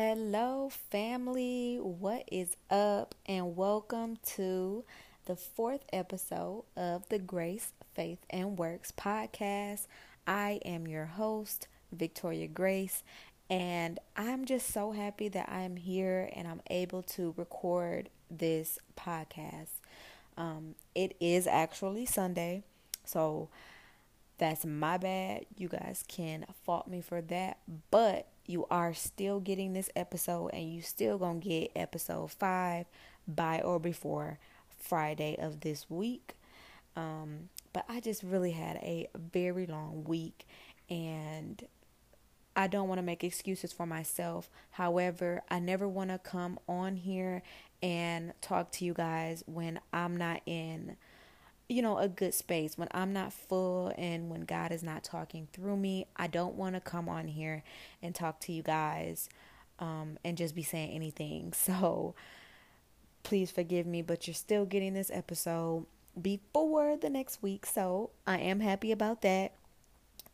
Hello, family. What is up? And welcome to the fourth episode of the Grace, Faith, and Works podcast. I am your host, Victoria Grace, and I'm just so happy that I'm here and I'm able to record this podcast. Um, it is actually Sunday, so that's my bad. You guys can fault me for that, but you are still getting this episode and you still gonna get episode five by or before Friday of this week. Um, but I just really had a very long week and I don't want to make excuses for myself. However, I never want to come on here and talk to you guys when I'm not in you know, a good space when I'm not full and when God is not talking through me. I don't want to come on here and talk to you guys um, and just be saying anything. So please forgive me, but you're still getting this episode before the next week. So I am happy about that.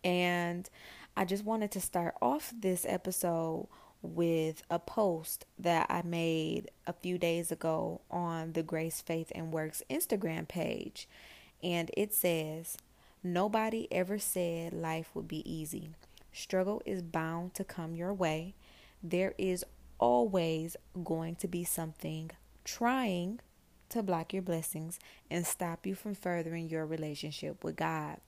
And I just wanted to start off this episode with a post that I made a few days ago on the Grace, Faith, and Works Instagram page. And it says, Nobody ever said life would be easy. Struggle is bound to come your way. There is always going to be something trying to block your blessings and stop you from furthering your relationship with God.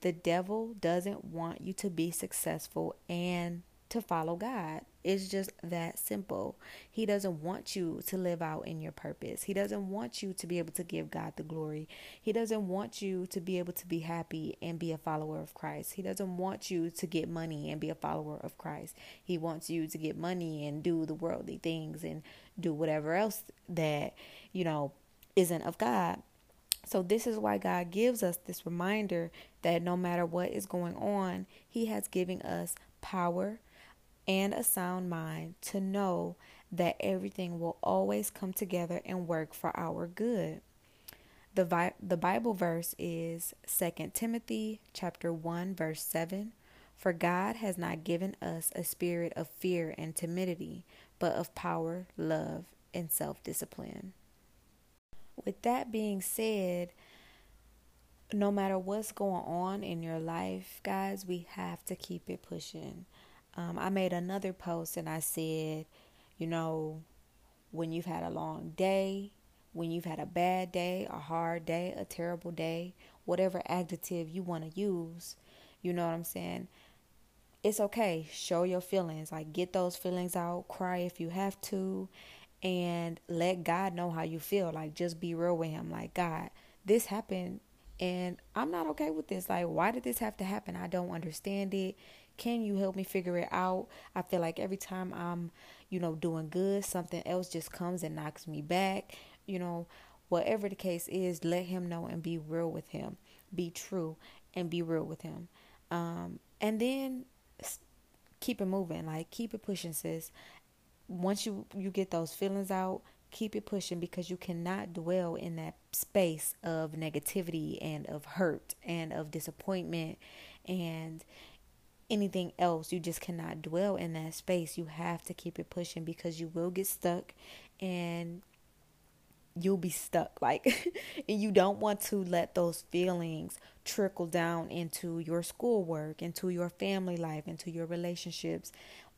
The devil doesn't want you to be successful and to follow God. It's just that simple. He doesn't want you to live out in your purpose. He doesn't want you to be able to give God the glory. He doesn't want you to be able to be happy and be a follower of Christ. He doesn't want you to get money and be a follower of Christ. He wants you to get money and do the worldly things and do whatever else that, you know, isn't of God. So, this is why God gives us this reminder that no matter what is going on, He has given us power and a sound mind to know that everything will always come together and work for our good. The, Vi- the Bible verse is 2 Timothy chapter 1 verse 7. For God has not given us a spirit of fear and timidity, but of power, love, and self-discipline. With that being said, no matter what's going on in your life, guys, we have to keep it pushing um, I made another post and I said, you know, when you've had a long day, when you've had a bad day, a hard day, a terrible day, whatever adjective you want to use, you know what I'm saying? It's okay. Show your feelings. Like, get those feelings out. Cry if you have to. And let God know how you feel. Like, just be real with Him. Like, God, this happened and I'm not okay with this. Like, why did this have to happen? I don't understand it. Can you help me figure it out? I feel like every time I'm, you know, doing good, something else just comes and knocks me back. You know, whatever the case is, let him know and be real with him. Be true and be real with him. Um, and then keep it moving, like keep it pushing, sis. Once you you get those feelings out, keep it pushing because you cannot dwell in that space of negativity and of hurt and of disappointment and anything else. You just cannot dwell in that space. You have to keep it pushing because you will get stuck and you'll be stuck. Like, and you don't want to let those feelings trickle down into your schoolwork, into your family life, into your relationships,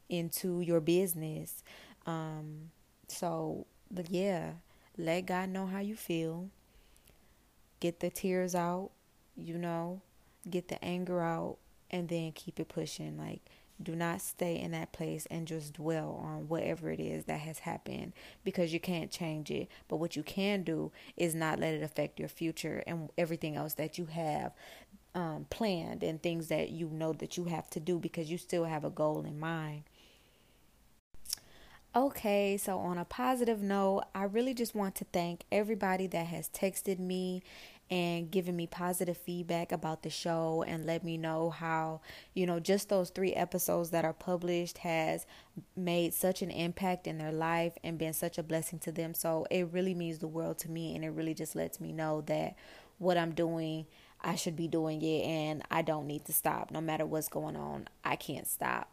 into your business. Um, so, yeah, let God know how you feel. Get the tears out, you know, get the anger out, and then keep it pushing. Like, do not stay in that place and just dwell on whatever it is that has happened because you can't change it. But what you can do is not let it affect your future and everything else that you have um, planned and things that you know that you have to do because you still have a goal in mind. Okay, so on a positive note, I really just want to thank everybody that has texted me and giving me positive feedback about the show and let me know how, you know, just those three episodes that are published has made such an impact in their life and been such a blessing to them. So it really means the world to me and it really just lets me know that what I'm doing, I should be doing it and I don't need to stop. No matter what's going on, I can't stop.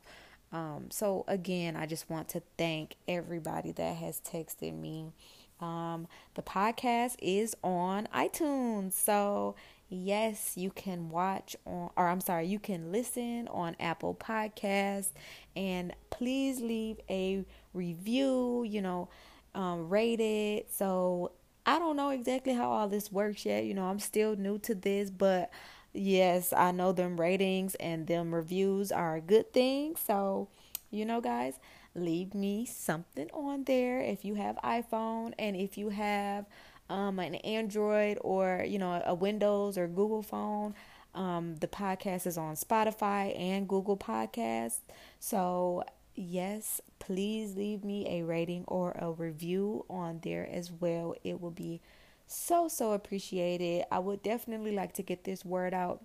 Um, so again, I just want to thank everybody that has texted me. Um, the podcast is on iTunes, so yes, you can watch on, or I'm sorry, you can listen on Apple Podcasts, and please leave a review. You know, um, rate it. So I don't know exactly how all this works yet. You know, I'm still new to this, but yes, I know them ratings and them reviews are a good thing. So, you know, guys, leave me something on there if you have iPhone and if you have um, an Android or, you know, a Windows or Google phone. Um, the podcast is on Spotify and Google Podcasts. So, yes, please leave me a rating or a review on there as well. It will be so, so appreciated. I would definitely like to get this word out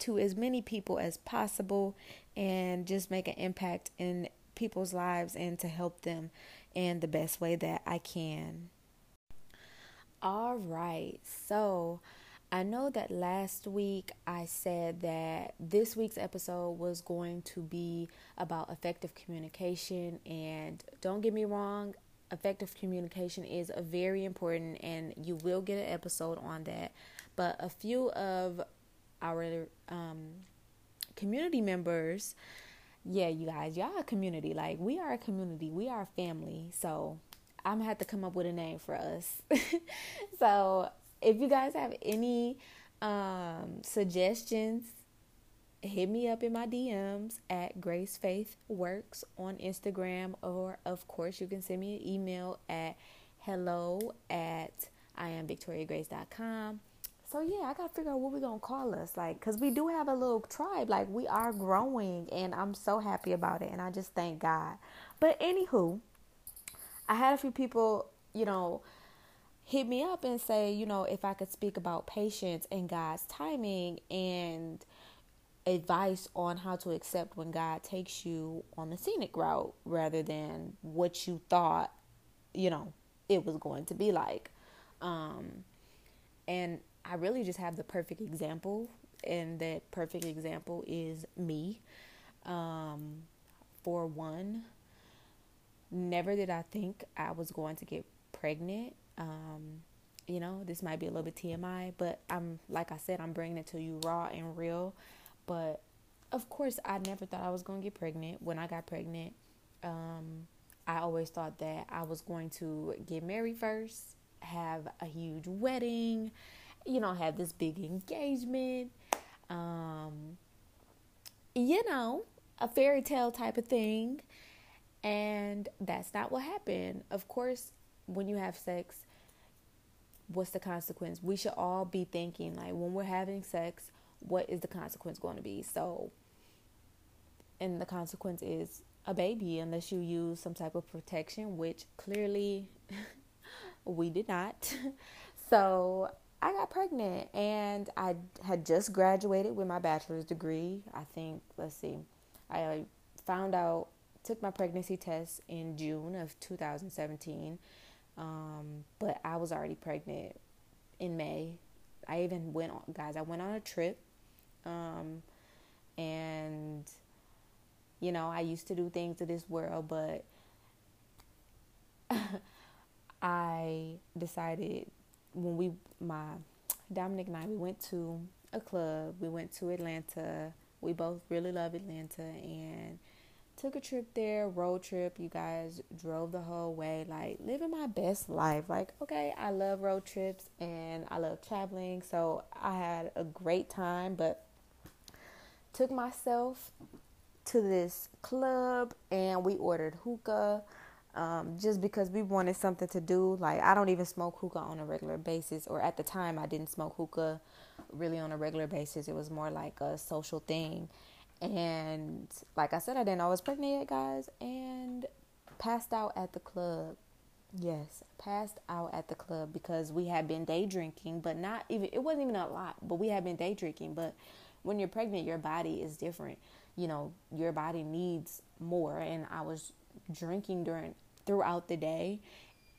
to as many people as possible and just make an impact in people's lives and to help them in the best way that I can. All right, so I know that last week I said that this week's episode was going to be about effective communication, and don't get me wrong, effective communication is very important and you will get an episode on that. But a few of our um, community members yeah you guys y'all a community. Like we are a community. We are a family. So i'm gonna have to come up with a name for us. So if you guys have any um, suggestions hit me up in my DMs at Grace Faith Works on Instagram, or of course, you can send me an email at hello at iamvictoriagrace.com. So yeah, I gotta figure out what we're gonna call us, like, cause we do have a little tribe, like we are growing, and I'm so happy about it, and I just thank God. But anywho, I had a few people, you know, hit me up and say, you know, if I could speak about patience and God's timing and advice on how to accept when God takes you on the scenic route rather than what you thought, you know, it was going to be like. Um, and I really just have the perfect example, and that perfect example is me. Um, for one, never did I think I was going to get pregnant. Um, you know, this might be a little bit TMI, but I'm like I said, I'm bringing it to you raw and real. But of course, I never thought I was going to get pregnant. When I got pregnant, um, I always thought that I was going to get married first, have a huge wedding, you know, have this big engagement, um, you know, a fairy tale type of thing. And that's not what happened. Of course, when you have sex, what's the consequence? We should all be thinking, like, when we're having sex, what is the consequence going to be? So, and the consequence is a baby unless you use some type of protection, which clearly we did not. so, I got pregnant and I had just graduated with my bachelor's degree. I think, let's see, I found out, took my pregnancy test in June of 2017, um, but I was already pregnant in May. I even went on, guys, I went on a trip um, and, you know, I used to do things to this world, but I decided when we, my Dominic and I, we went to a club. We went to Atlanta. We both really love Atlanta and took a trip there, road trip. You guys drove the whole way, like living my best life. Like, okay, I love road trips and I love traveling. So I had a great time, but took myself to this club and we ordered hookah um, just because we wanted something to do. Like, I don't even smoke hookah on a regular basis, or at the time, I didn't smoke hookah really on a regular basis. It was more like a social thing. And like I said, I didn't was pregnant yet, guys, and passed out at the club. Yes, passed out at the club because we had been day drinking, but not even, it wasn't even a lot, but we had been day drinking, but when you're pregnant, your body is different. You know, your body needs more. And I was drinking during throughout the day,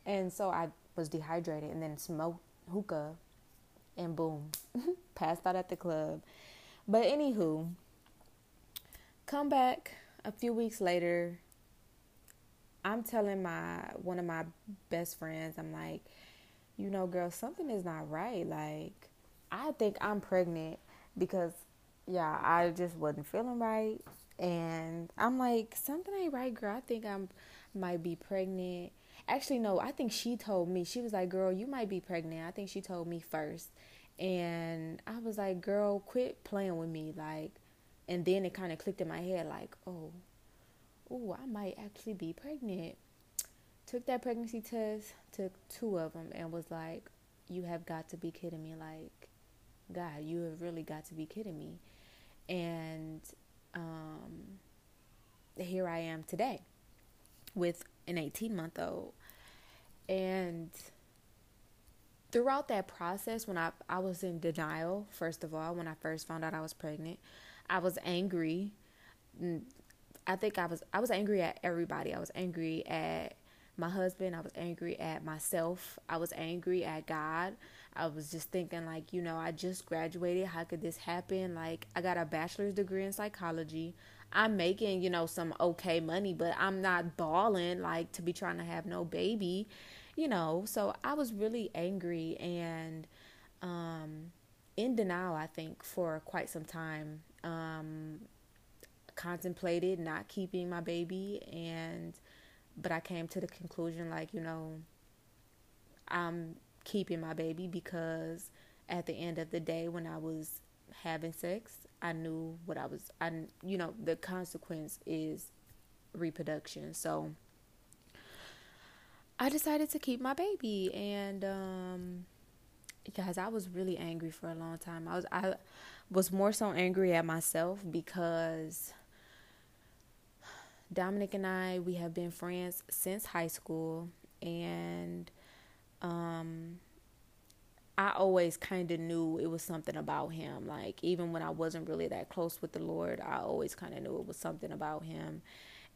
and so I was dehydrated, and then smoked hookah, and boom, passed out at the club. But anywho, come back a few weeks later, I'm telling my one of my best friends, I'm like, you know, girl, something is not right. Like, I think I'm pregnant because, yeah, I just wasn't feeling right. And I'm like, something ain't right, girl. I think I'm might be pregnant. Actually, no, I think she told me. She was like, girl, you might be pregnant. I think she told me first. And I was like, girl, quit playing with me. Like, and then it kind of clicked in my head, like, oh, oh, I might actually be pregnant. Took that pregnancy test, took two of them, and was like, you have got to be kidding me. Like, God, you have really got to be kidding me. And um, here I am today with an 18 month old. And throughout that process, when I, I was in denial, first of all, when I first found out I was pregnant, I was angry. I think I was I was angry at everybody. I was angry at my husband. I was angry at myself. I was angry at God. I was just thinking like, you know, I just graduated. How could this happen? Like I got a bachelor's degree in psychology. I'm making, you know, some okay money, but I'm not balling like to be trying to have no baby, you know. So I was really angry and um in denial, I think, for quite some time. Um, contemplated not keeping my baby, and but I came to the conclusion, like you know, I'm keeping my baby because at the end of the day, when I was having sex, I knew what I was. I you know the consequence is reproduction, so. I decided to keep my baby and um guys, I was really angry for a long time. I was I was more so angry at myself because Dominic and I we have been friends since high school and um I always kind of knew it was something about him. Like even when I wasn't really that close with the Lord, I always kind of knew it was something about him.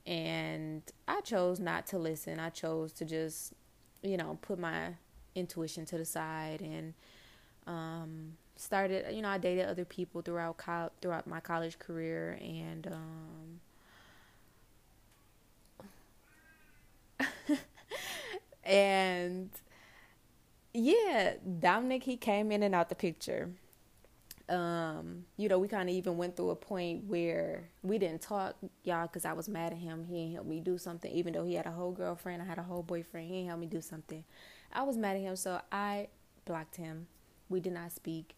And I chose not to listen. I chose to just, you know, put my intuition to the side and um, started you know I dated other people throughout co- throughout my college career and um, and yeah Dominic he came in and out the picture um, you know we kind of even went through a point where we didn't talk y'all because I was mad at him he didn't help me do something even though he had a whole girlfriend I had a whole boyfriend he didn't help me do something I was mad at him, so I blocked him. We did not speak.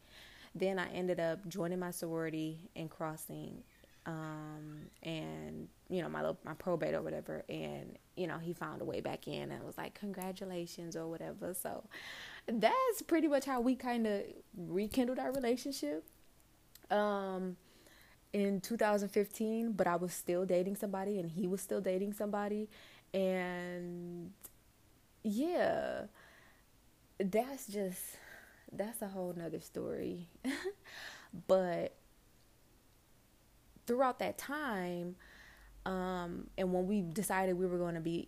Then I ended up joining my sorority and crossing, um, and you know my my probate or whatever. And you know he found a way back in and was like congratulations or whatever. So that's pretty much how we kind of rekindled our relationship. Um, in 2015, but I was still dating somebody and he was still dating somebody, and yeah that's just that's a whole nother story. but throughout that time, um, and when we decided we were going to be,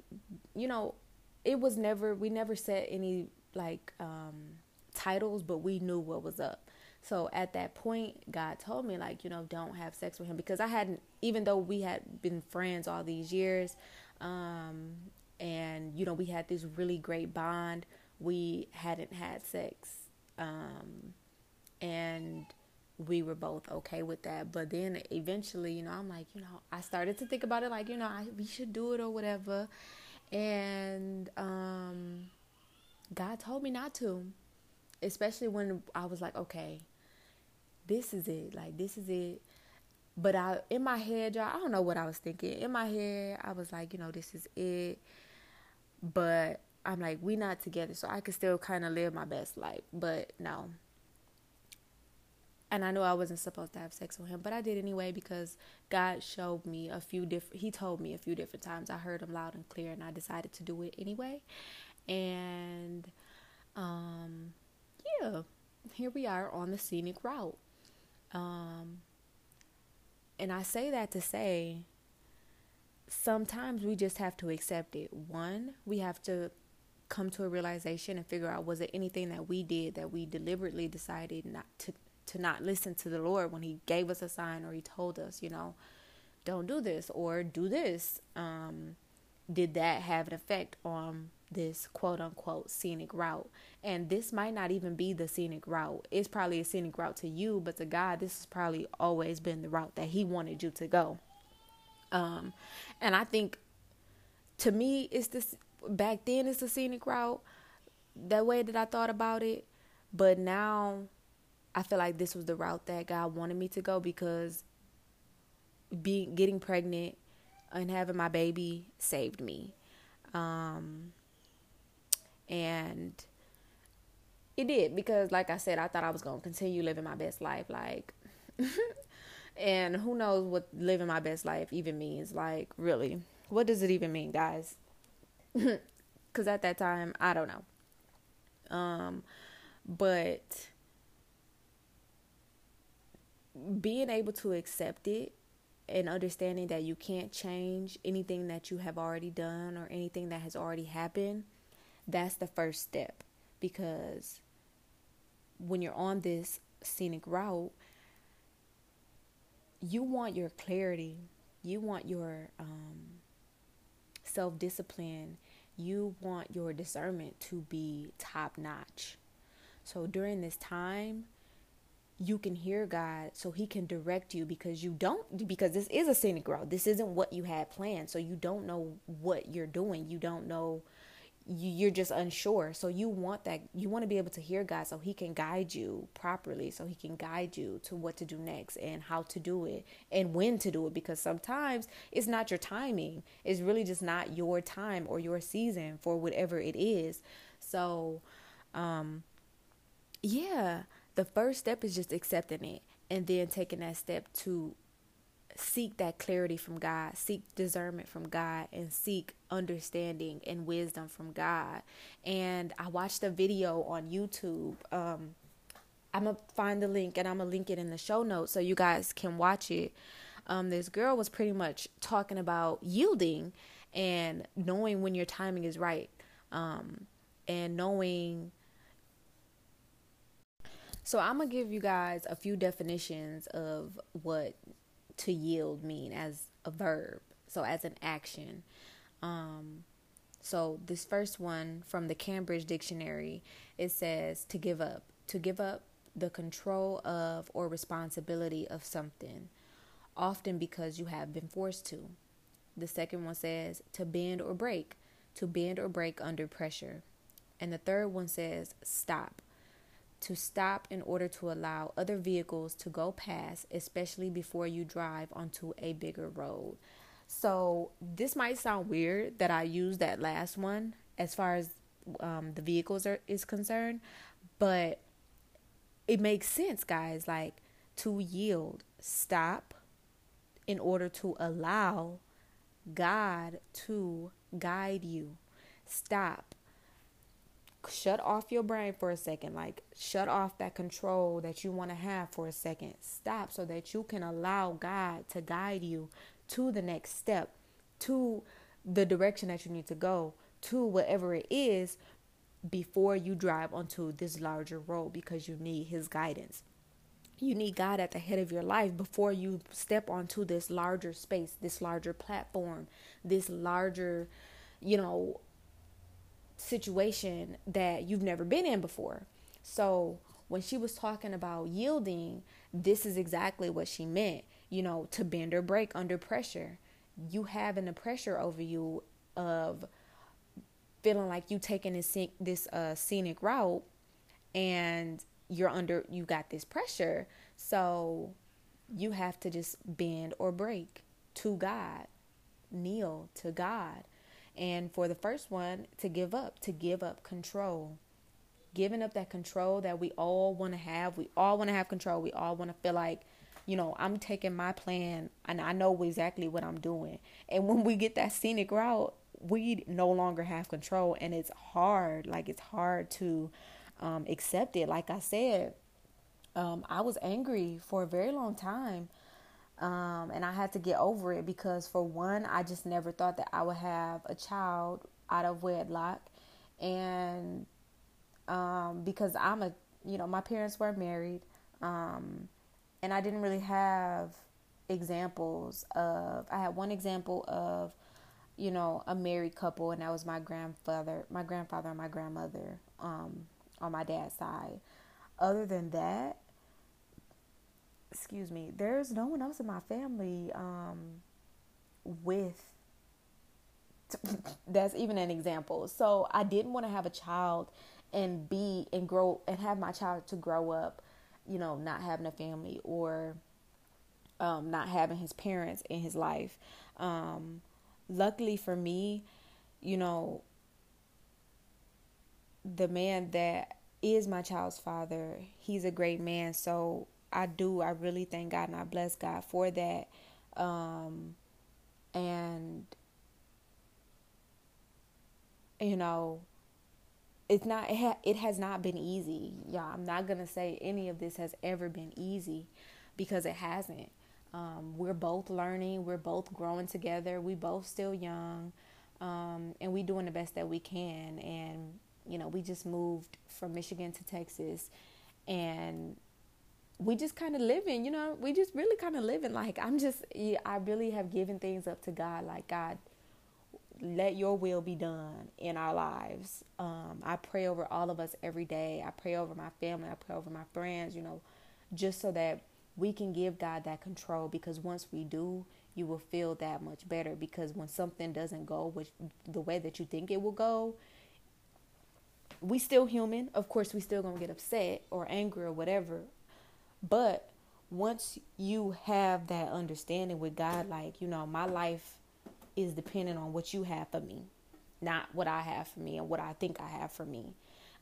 you know, it was never we never set any like um, titles, but we knew what was up. So at that point, God told me like, you know, don't have sex with him because I hadn't, even though we had been friends all these years, um, and you know we had this really great bond we hadn't had sex. Um, and we were both okay with that. But then eventually, you know, I'm like, you know, I started to think about it like, you know, I, we should do it or whatever. And um, God told me not to, especially when I was like, okay, this is it. Like, this is it. But I, in my head, y'all, I don't know what I was thinking. In my head, I was like, you know, this is it. But I'm like, we not together, so I could still kind of live my best life. But no. And I know I wasn't supposed to have sex with him, but I did anyway because God showed me a few different. He told me a few different times. I heard him loud and clear, and I decided to do it anyway. And, um, yeah, here we are on the scenic route. Um, and I say that to say sometimes we just have to accept it. One, we have to come to a realization and figure out was it anything that we did that we deliberately decided not to to not listen to the Lord when he gave us a sign or he told us, you know, don't do this or do this. Um, did that have an effect on this quote unquote scenic route? And this might not even be the scenic route. It's probably a scenic route to you, but to God, this has probably always been the route that He wanted you to go. Um, and I think to me, it's this back then, it's the scenic route, that way that I thought about it. But now I feel like this was the route that God wanted me to go because being getting pregnant and having my baby saved me. Um, and it did because like I said, I thought I was going to continue living my best life like and who knows what living my best life even means like really. What does it even mean, guys? cuz at that time, I don't know. Um but being able to accept it and understanding that you can't change anything that you have already done or anything that has already happened, that's the first step. Because when you're on this scenic route, you want your clarity, you want your um, self discipline, you want your discernment to be top notch. So during this time, you can hear God so he can direct you because you don't because this is a scenic route. This isn't what you had planned. So you don't know what you're doing. You don't know you're just unsure. So you want that you want to be able to hear God so he can guide you properly, so he can guide you to what to do next and how to do it and when to do it because sometimes it's not your timing. It's really just not your time or your season for whatever it is. So um yeah, the first step is just accepting it and then taking that step to seek that clarity from God, seek discernment from God, and seek understanding and wisdom from God. And I watched a video on YouTube. Um, I'm gonna find the link and I'm gonna link it in the show notes so you guys can watch it. Um, this girl was pretty much talking about yielding and knowing when your timing is right, um, and knowing so I'm gonna give you guys a few definitions of what to yield mean as a verb. So as an action. Um, so this first one from the Cambridge Dictionary, it says to give up, to give up the control of or responsibility of something, often because you have been forced to. The second one says to bend or break, to bend or break under pressure. And the third one says stop, to stop in order to allow other vehicles to go past, especially before you drive onto a bigger road. So, this might sound weird that I use that last one as far as um, the vehicles are is concerned, but it makes sense, guys. Like to yield, stop in order to allow God to guide you. Stop shut off your brain for a second like shut off that control that you want to have for a second. Stop so that you can allow god to guide you to the next step to the direction that you need to go to whatever it is before you drive onto this larger road because you need his guidance. You need God at the head of your life before you step onto this larger space, this larger platform, this larger, you know, situation that you've never been in before. So when she was talking about yielding, this is exactly what she meant, you know, to bend or break under pressure. You having the pressure over you of feeling like you taking this this uh, scenic route and you're under you got this pressure. So you have to just bend or break to God. Kneel to God and for the first one, to give up, to give up control. Giving up that control that we all want to have. We all want to have control. We all want to feel like, you know, I'm taking my plan and I know exactly what I'm doing. And when we get that scenic route, we no longer have control and it's hard. Like it's hard to um, accept it. Like I said, um, I was angry for a very long time um, and I had to get over it because, for one, I just never thought that I would have a child out of wedlock. And um, because I'm a, you know, my parents were married. Um, and I didn't really have examples of I had one example of you know a married couple and that was my grandfather my grandfather and my grandmother um, on my dad's side other than that excuse me there's no one else in my family um, with that's even an example so I didn't want to have a child and be and grow and have my child to grow up you know not having a family or um, not having his parents in his life. Um, luckily for me, you know, the man that is my child's father, he's a great man. So I do, I really thank God and I bless God for that. Um, and, you know, it's not, it, ha- it has not been easy. y'all. I'm not to say any of this has ever been easy because it hasn't. Um, we're both learning, we're both growing together, we both still young, um, and we doing the best that we can. And you know, we just moved from Michigan to Texas, and we just kind of living. You know, we just really kind of living. Like I'm just, I really have given things up to God. Like God, let your will be done in our lives. Um, I pray over all of us every day. I pray over my family. I pray over my friends, you know, just so that we can give God that control because once we do, you will feel that much better because when something doesn't go which the way that you think it will go, we still human. Of course, we still going to get upset or angry or whatever. But once you have that understanding with God like, you know, my life is dependent on what you have for me, not what I have for me and what I think I have for me.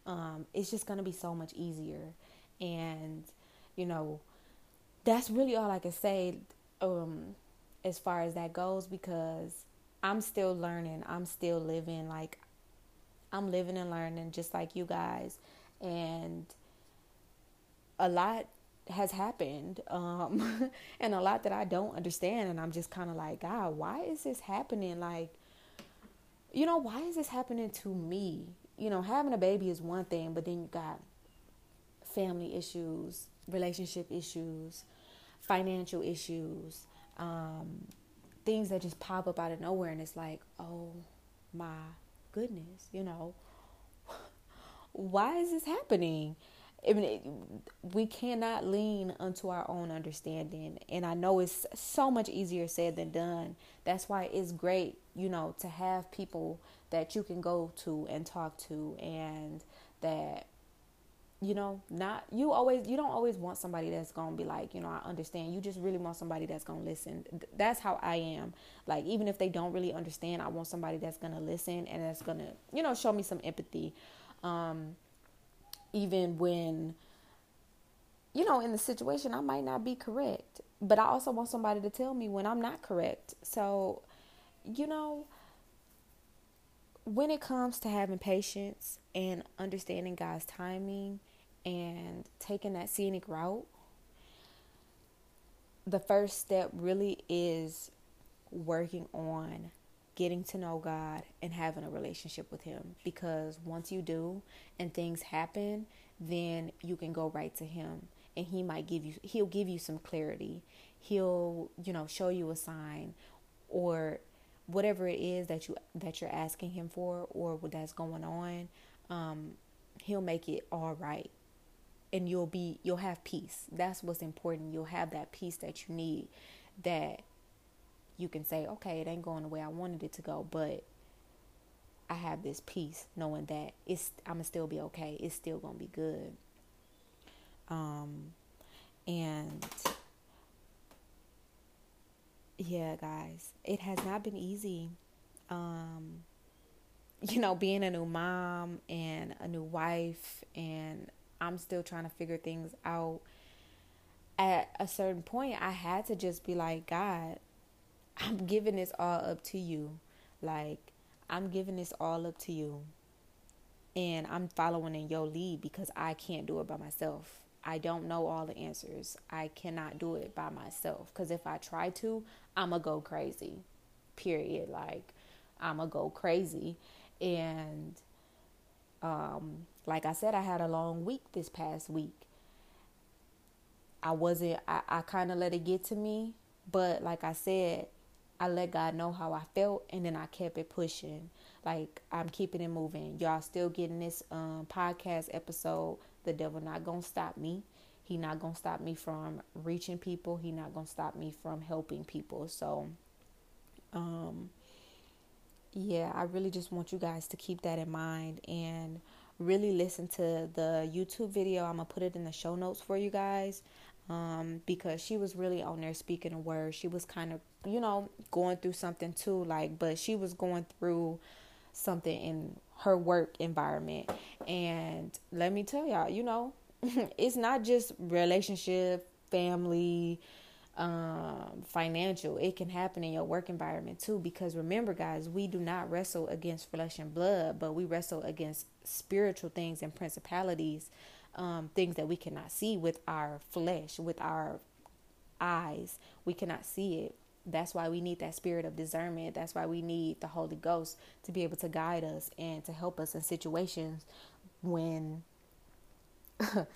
Um, it's just going to be so much easier. And, you know, that's really all I can say um, as far as that goes because I'm still learning. I'm still living. Like, I'm living and learning just like you guys. And a lot has happened um, and a lot that I don't understand. And I'm just kind of like, God, why is this happening? Like, you know, why is this happening to me? You know, having a baby is one thing, but then you got family issues, relationship issues, financial issues, um, things that just pop up out of nowhere, and it's like, oh my goodness, you know, why is this happening? I mean, we cannot lean unto our own understanding, and I know it's so much easier said than done. That's why it's great, you know, to have people that you can go to and talk to, and that you know not you always you don't always want somebody that's gonna be like you know i understand. You just really want somebody that's gonna listen. That's how i am. Like even if they don't really understand i want somebody that's gonna listen and that's gonna you know show me some empathy. Um even when you know in the situation i might not be correct but i also want somebody to tell me when i'm not correct. So you know when it comes to having patience and understanding God's timing and taking that scenic route, the first step really is working on getting to know God and having a relationship with Him. Because once you do and things happen, then you can go right to Him and He might give you, He'll give you some clarity. He'll, you know, show you a sign or whatever it is that you that you're asking him for or what that's going on um, he'll make it all right and you'll be you'll have peace that's what's important you'll have that peace that you need that you can say okay it ain't going the way i wanted it to go but i have this peace knowing that it's i'm gonna still be okay. It's still gonna be good. Um and yeah guys it has not been easy. Um you know being a new mom and a new wife and I'm still trying to figure things out. At a certain point, I had to just be like, God, I'm giving this all up to you. Like, I'm giving this all up to you. And I'm following in your lead because I can't do it by myself. I don't know all the answers. I cannot do it by myself. Because if I try to, I'm going to go crazy. Period. Like, I'm going to go crazy. And um, like I said, I had a long week this past week. I wasn't, I, I kind of let it get to me But like I said, I let God know how I felt and then I kept it pushing. Like I'm keeping it moving. Y'all still getting this um, podcast episode. The devil not gonna stop me. He not gonna stop me from reaching people. He not gonna stop me from helping people. So um yeah, I really just want you guys to keep that in mind and really listen to the YouTube video. I'm gonna put it in the show notes for you guys um, because she was really on there speaking a word. She was kind of, you know, going through something too, like, but she was going through something in her work environment. And let me tell y'all, you know, it's not just relationship, family, um, financial. It can happen in your work environment too. Because remember, guys, we do not wrestle against flesh and blood, but we wrestle against spiritual things and principalities um, things that we cannot see with our flesh, with our eyes. We cannot see it. That's why we need that spirit of discernment. That's why we need the Holy Ghost to be able to guide us and to help us in situations when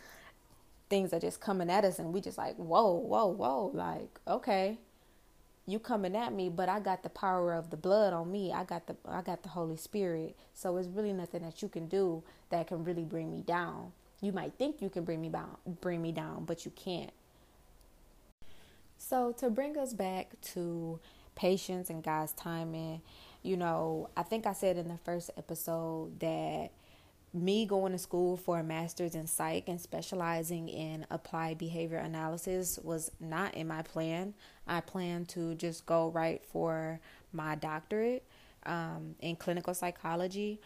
things are just coming at us and we just like, whoa, whoa, whoa. Like, okay, you coming at me, but I got the power of the blood on me. I got the I got the Holy Spirit. So it's really nothing that you can do that can really bring me down. You might think you can bring me down, bring me down, but you can't. So to bring us back to patience and God's timing, you know, I think I said in the first episode that me going to school for a master's in psych and specializing in applied behavior analysis was not in my plan. I planned to just go right for my doctorate um, in clinical psychology,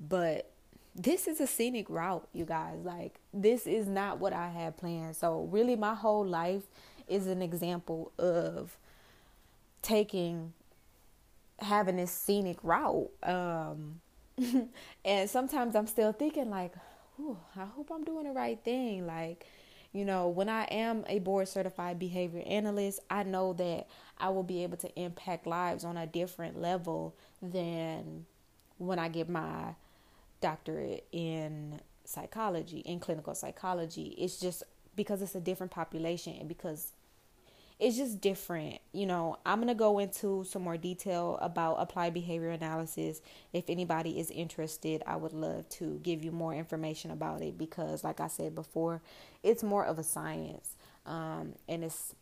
but this is a scenic route, you guys. Like, this is not what I had planned. So, really, my whole life is an example of taking, having this scenic route. Um, and sometimes I'm still thinking, like, I hope I'm doing the right thing. Like, you know, when I am a board certified behavior analyst, I know that I will be able to impact lives on a different level than when I get my doctorate in psychology, in clinical psychology. It's just because it's a different population and because it's just different. You know, I'm going to go into some more detail about applied behavior analysis. If anybody is interested, I would love to give you more information about it because, like I said before, it's more of a science. Um, and it's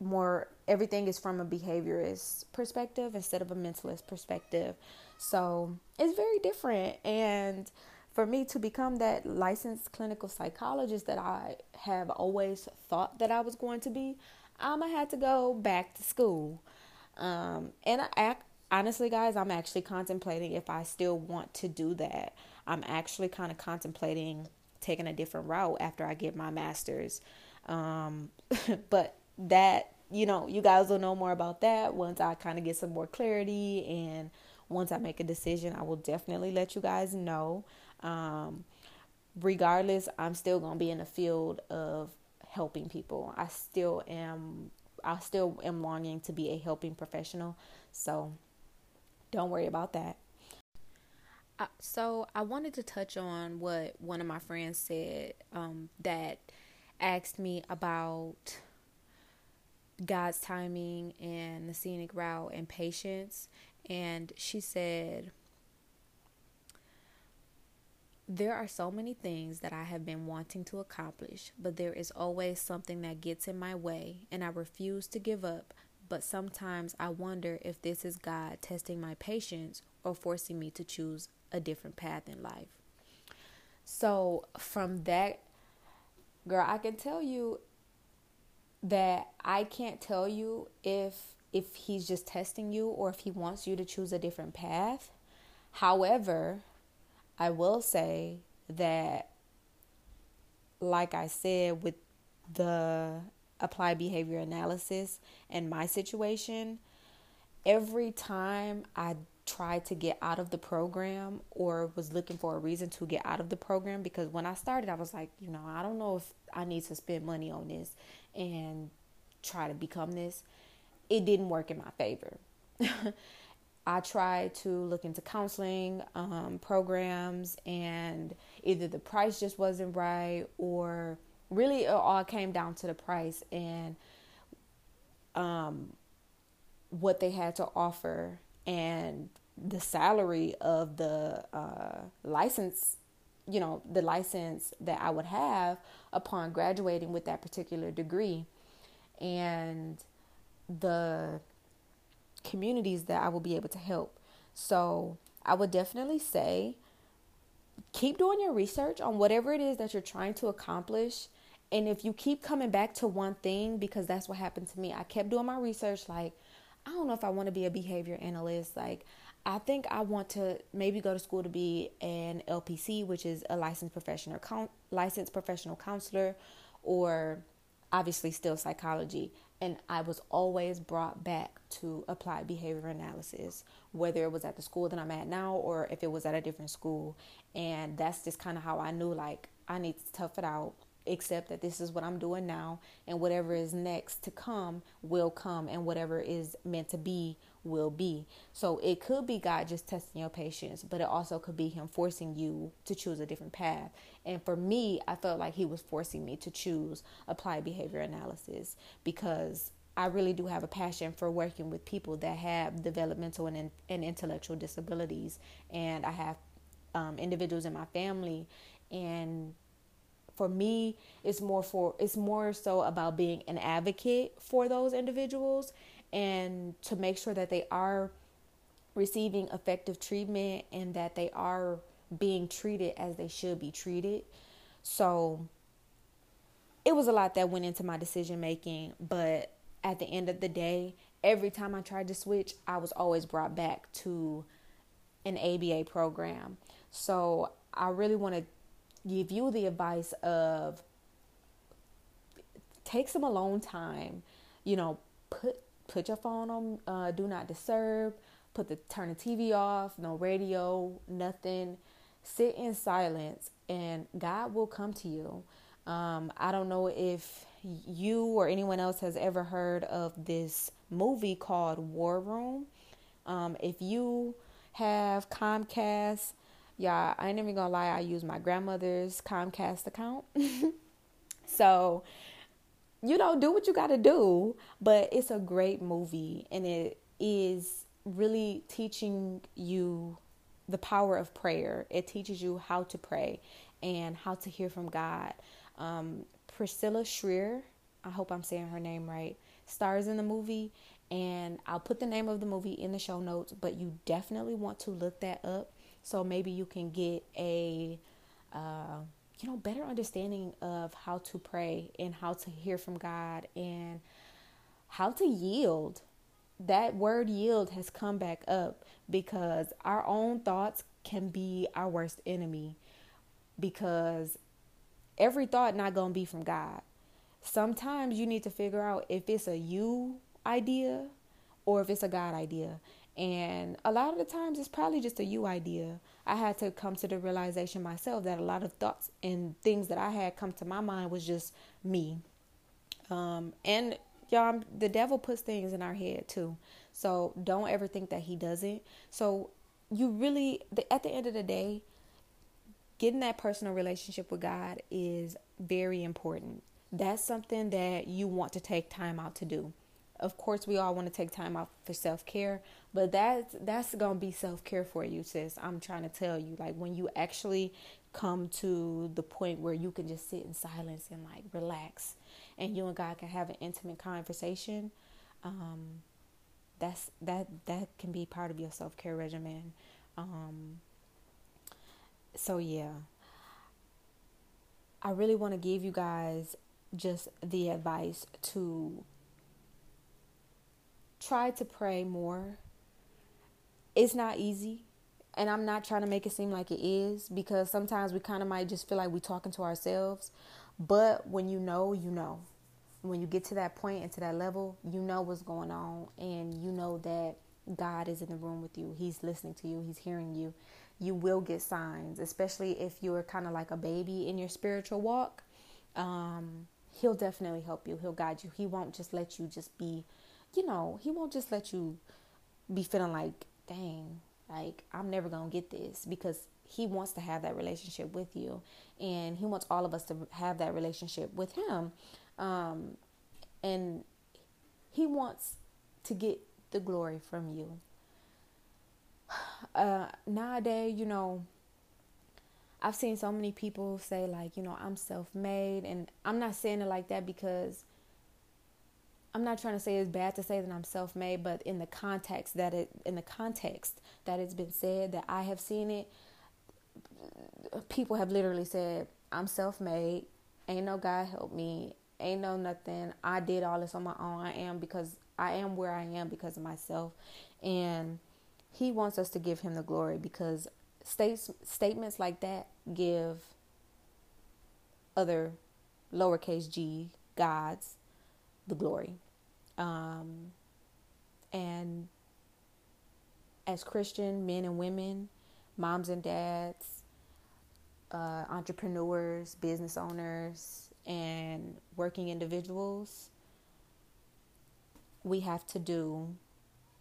more, everything is from a behaviorist perspective instead of a mentalist perspective. So it's very different. And for me to become that licensed clinical psychologist that I have always thought that I was going to be, I'm gonna have to go back to school. Um, and I, honestly, guys, I'm actually contemplating if I still want to do that. I'm actually kind of contemplating taking a different route after I get my master's. Um, but that, you know, you guys will know more about that once I kind of get some more clarity and once I make a decision, I will definitely let you guys know. Um, regardless, I'm still going to be in the field of helping people. I still am I still am longing to be a helping professional. So don't worry about that. Uh, so I wanted to touch on what one of my friends said um, that asked me about God's timing and the scenic route and patience. And she said, There are so many things that I have been wanting to accomplish, but there is always something that gets in my way, and I refuse to give up. But sometimes I wonder if this is God testing my patience or forcing me to choose a different path in life. So, from that, girl, I can tell you that I can't tell you if if he's just testing you or if he wants you to choose a different path. However, I will say that, like I said, with the applied behavior analysis and my situation, every time I tried to get out of the program or was looking for a reason to get out of the program, because when I started, I was like, you know, I don't know if I need to spend money on this and try to become this it didn't work in my favor. I tried to look into counseling um, programs, and either the price just wasn't right, or really it all came down to the price. And um, what they had to offer and the salary of the uh, license, you know, the license that I would have upon graduating with that particular degree, and the communities that I will be able to help. So I would definitely say keep doing your research on whatever it is that you're trying to accomplish. And if you keep coming back to one thing, because that's what happened to me, I kept doing my research. Like, I don't know if I want to be a behavior analyst. Like, I think I want to maybe go to school to be an LPC, which is a licensed professional licensed professional counselor, or obviously still psychology. And I was always brought back to applied behavior analysis, whether it was at the school that I'm at now or if it was at a different school. And that's just kind of how I knew like I need to tough it out accept that this is what I'm doing now and whatever is next to come will come and whatever is meant to be will be. So it could be God just testing your patience, but it also could be him forcing you to choose a different path. And for me, I felt like he was forcing me to choose applied behavior analysis because I really do have a passion for working with people that have developmental and, and intellectual disabilities. And I have um, individuals in my family and for me it's more for it's more so about being an advocate for those individuals and to make sure that they are receiving effective treatment and that they are being treated as they should be treated so it was a lot that went into my decision making but at the end of the day every time i tried to switch i was always brought back to an aba program so i really want to give you the advice of take some alone time. You know, put put your phone on uh, do not disturb. Put the turn the TV off. No radio. Nothing. Sit in silence, and God will come to you. Um, I don't know if you or anyone else has ever heard of this movie called War Room. Um, if you have Comcast, yeah, I ain't even gonna lie, I use my grandmother's Comcast account. so, you know, do what you gotta do. But it's a great movie and it is really teaching you the power of prayer. It teaches you how to pray and how to hear from God. Um, Priscilla Shirer, I hope I'm saying her name right, stars in the movie. And I'll put the name of the movie in the show notes, but you definitely want to look that up so maybe you can get a uh, you know better understanding of how to pray and how to hear from God and how to yield. That word yield has come back up because our own thoughts can be our worst enemy because every thought not going to be from God. Sometimes you need to figure out if it's a you idea or if it's a God idea. And a lot of the times it's probably just a you idea. I had to come to the realization myself that a lot of thoughts and things that I had come to my mind was just me. Um, and y'all, the devil puts things in our head too. So don't ever think that he doesn't. So you really, at the end of the day, getting that personal relationship with God is very important. That's something that you want to take time out to do. Of course, we all want to take time out for self care, but that's that's gonna be self care for you, sis. I'm trying to tell you, like when you actually come to the point where you can just sit in silence and like relax, and you and God can have an intimate conversation. Um, that's that that can be part of your self care regimen. Um, so yeah, I really want to give you guys just the advice to try to pray more. It's not easy. And I'm not trying to make it seem like it is because sometimes we kind of might just feel like we're talking to ourselves. But when you know, you know. When you get to that point and to that level, you know what's going on and you know that God is in the room with you. He's listening to you, He's hearing you. You will get signs, especially if you're kind of like a baby in your spiritual walk. Um, he'll definitely help you, He'll guide you. He won't just let you just be you know, he won't just let you be feeling like, dang, like I'm never gonna get this because he wants to have that relationship with you and he wants all of us to have that relationship with him. Um, and He wants to get the glory from you. Uh, nowadays, you know, I've seen so many people say, like, you know, I'm self made. And I'm not saying it like that because I'm not trying to say it's bad to say that I'm self made, but in the context that it, in the context that it's been said, that I have seen it, people have literally said, I'm self made. Ain't no God help me. Ain't no nothing. I did all this on my own. I am because I am where I am because of myself. And he wants us to give him the glory because states, statements like that give other lowercase g gods the glory. Um, and as Christian men and women, moms and dads, uh, entrepreneurs, business owners, and working individuals, we have to do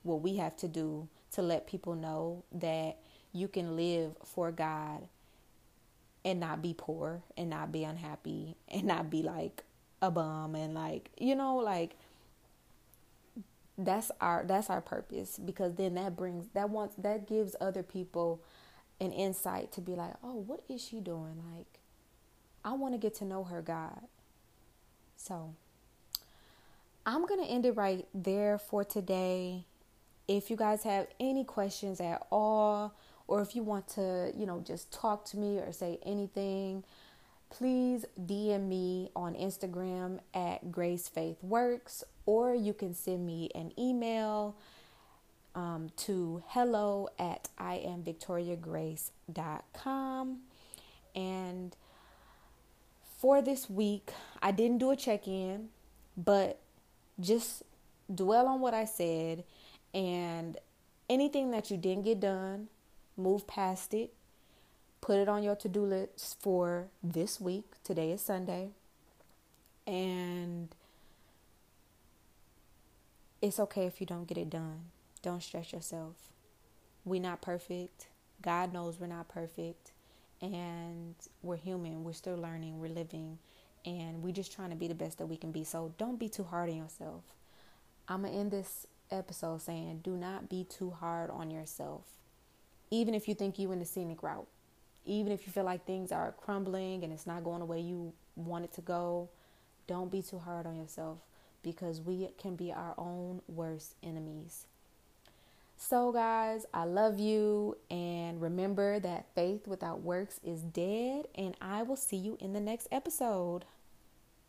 what we have to do to let people know that you can live for God and not be poor and not be unhappy and not be like a bum and like you know like that's our that's our purpose because then that brings that wants that gives other people an insight to be like oh what is she doing? Like i want to get to know her god. So i'm gonna end it right there for today. If you guys have any questions at all or if you want to you know just talk to me or say anything please DM me on Instagram at Grace Faith Works, or you can send me an email um, to hello at iamvictoriagrace.com. And for this week, I didn't do a check in, but just dwell on what I said and anything that you didn't get done, move past it Put it on your to do list for this week. Today is Sunday. And it's okay if you don't get it done. Don't stress yourself. We're not perfect. God knows we're not perfect. And we're human. We're still learning. We're living. And we're just trying to be the best that we can be. So don't be too hard on yourself. I'm going to end this episode saying do not be too hard on yourself. Even if you think you're in the scenic route even if you feel like things are crumbling and it's not going the way you want it to go, don't be too hard on yourself because we can be our own worst enemies. So, guys, I love you. And remember that faith without works is dead. And I will see you in the next episode.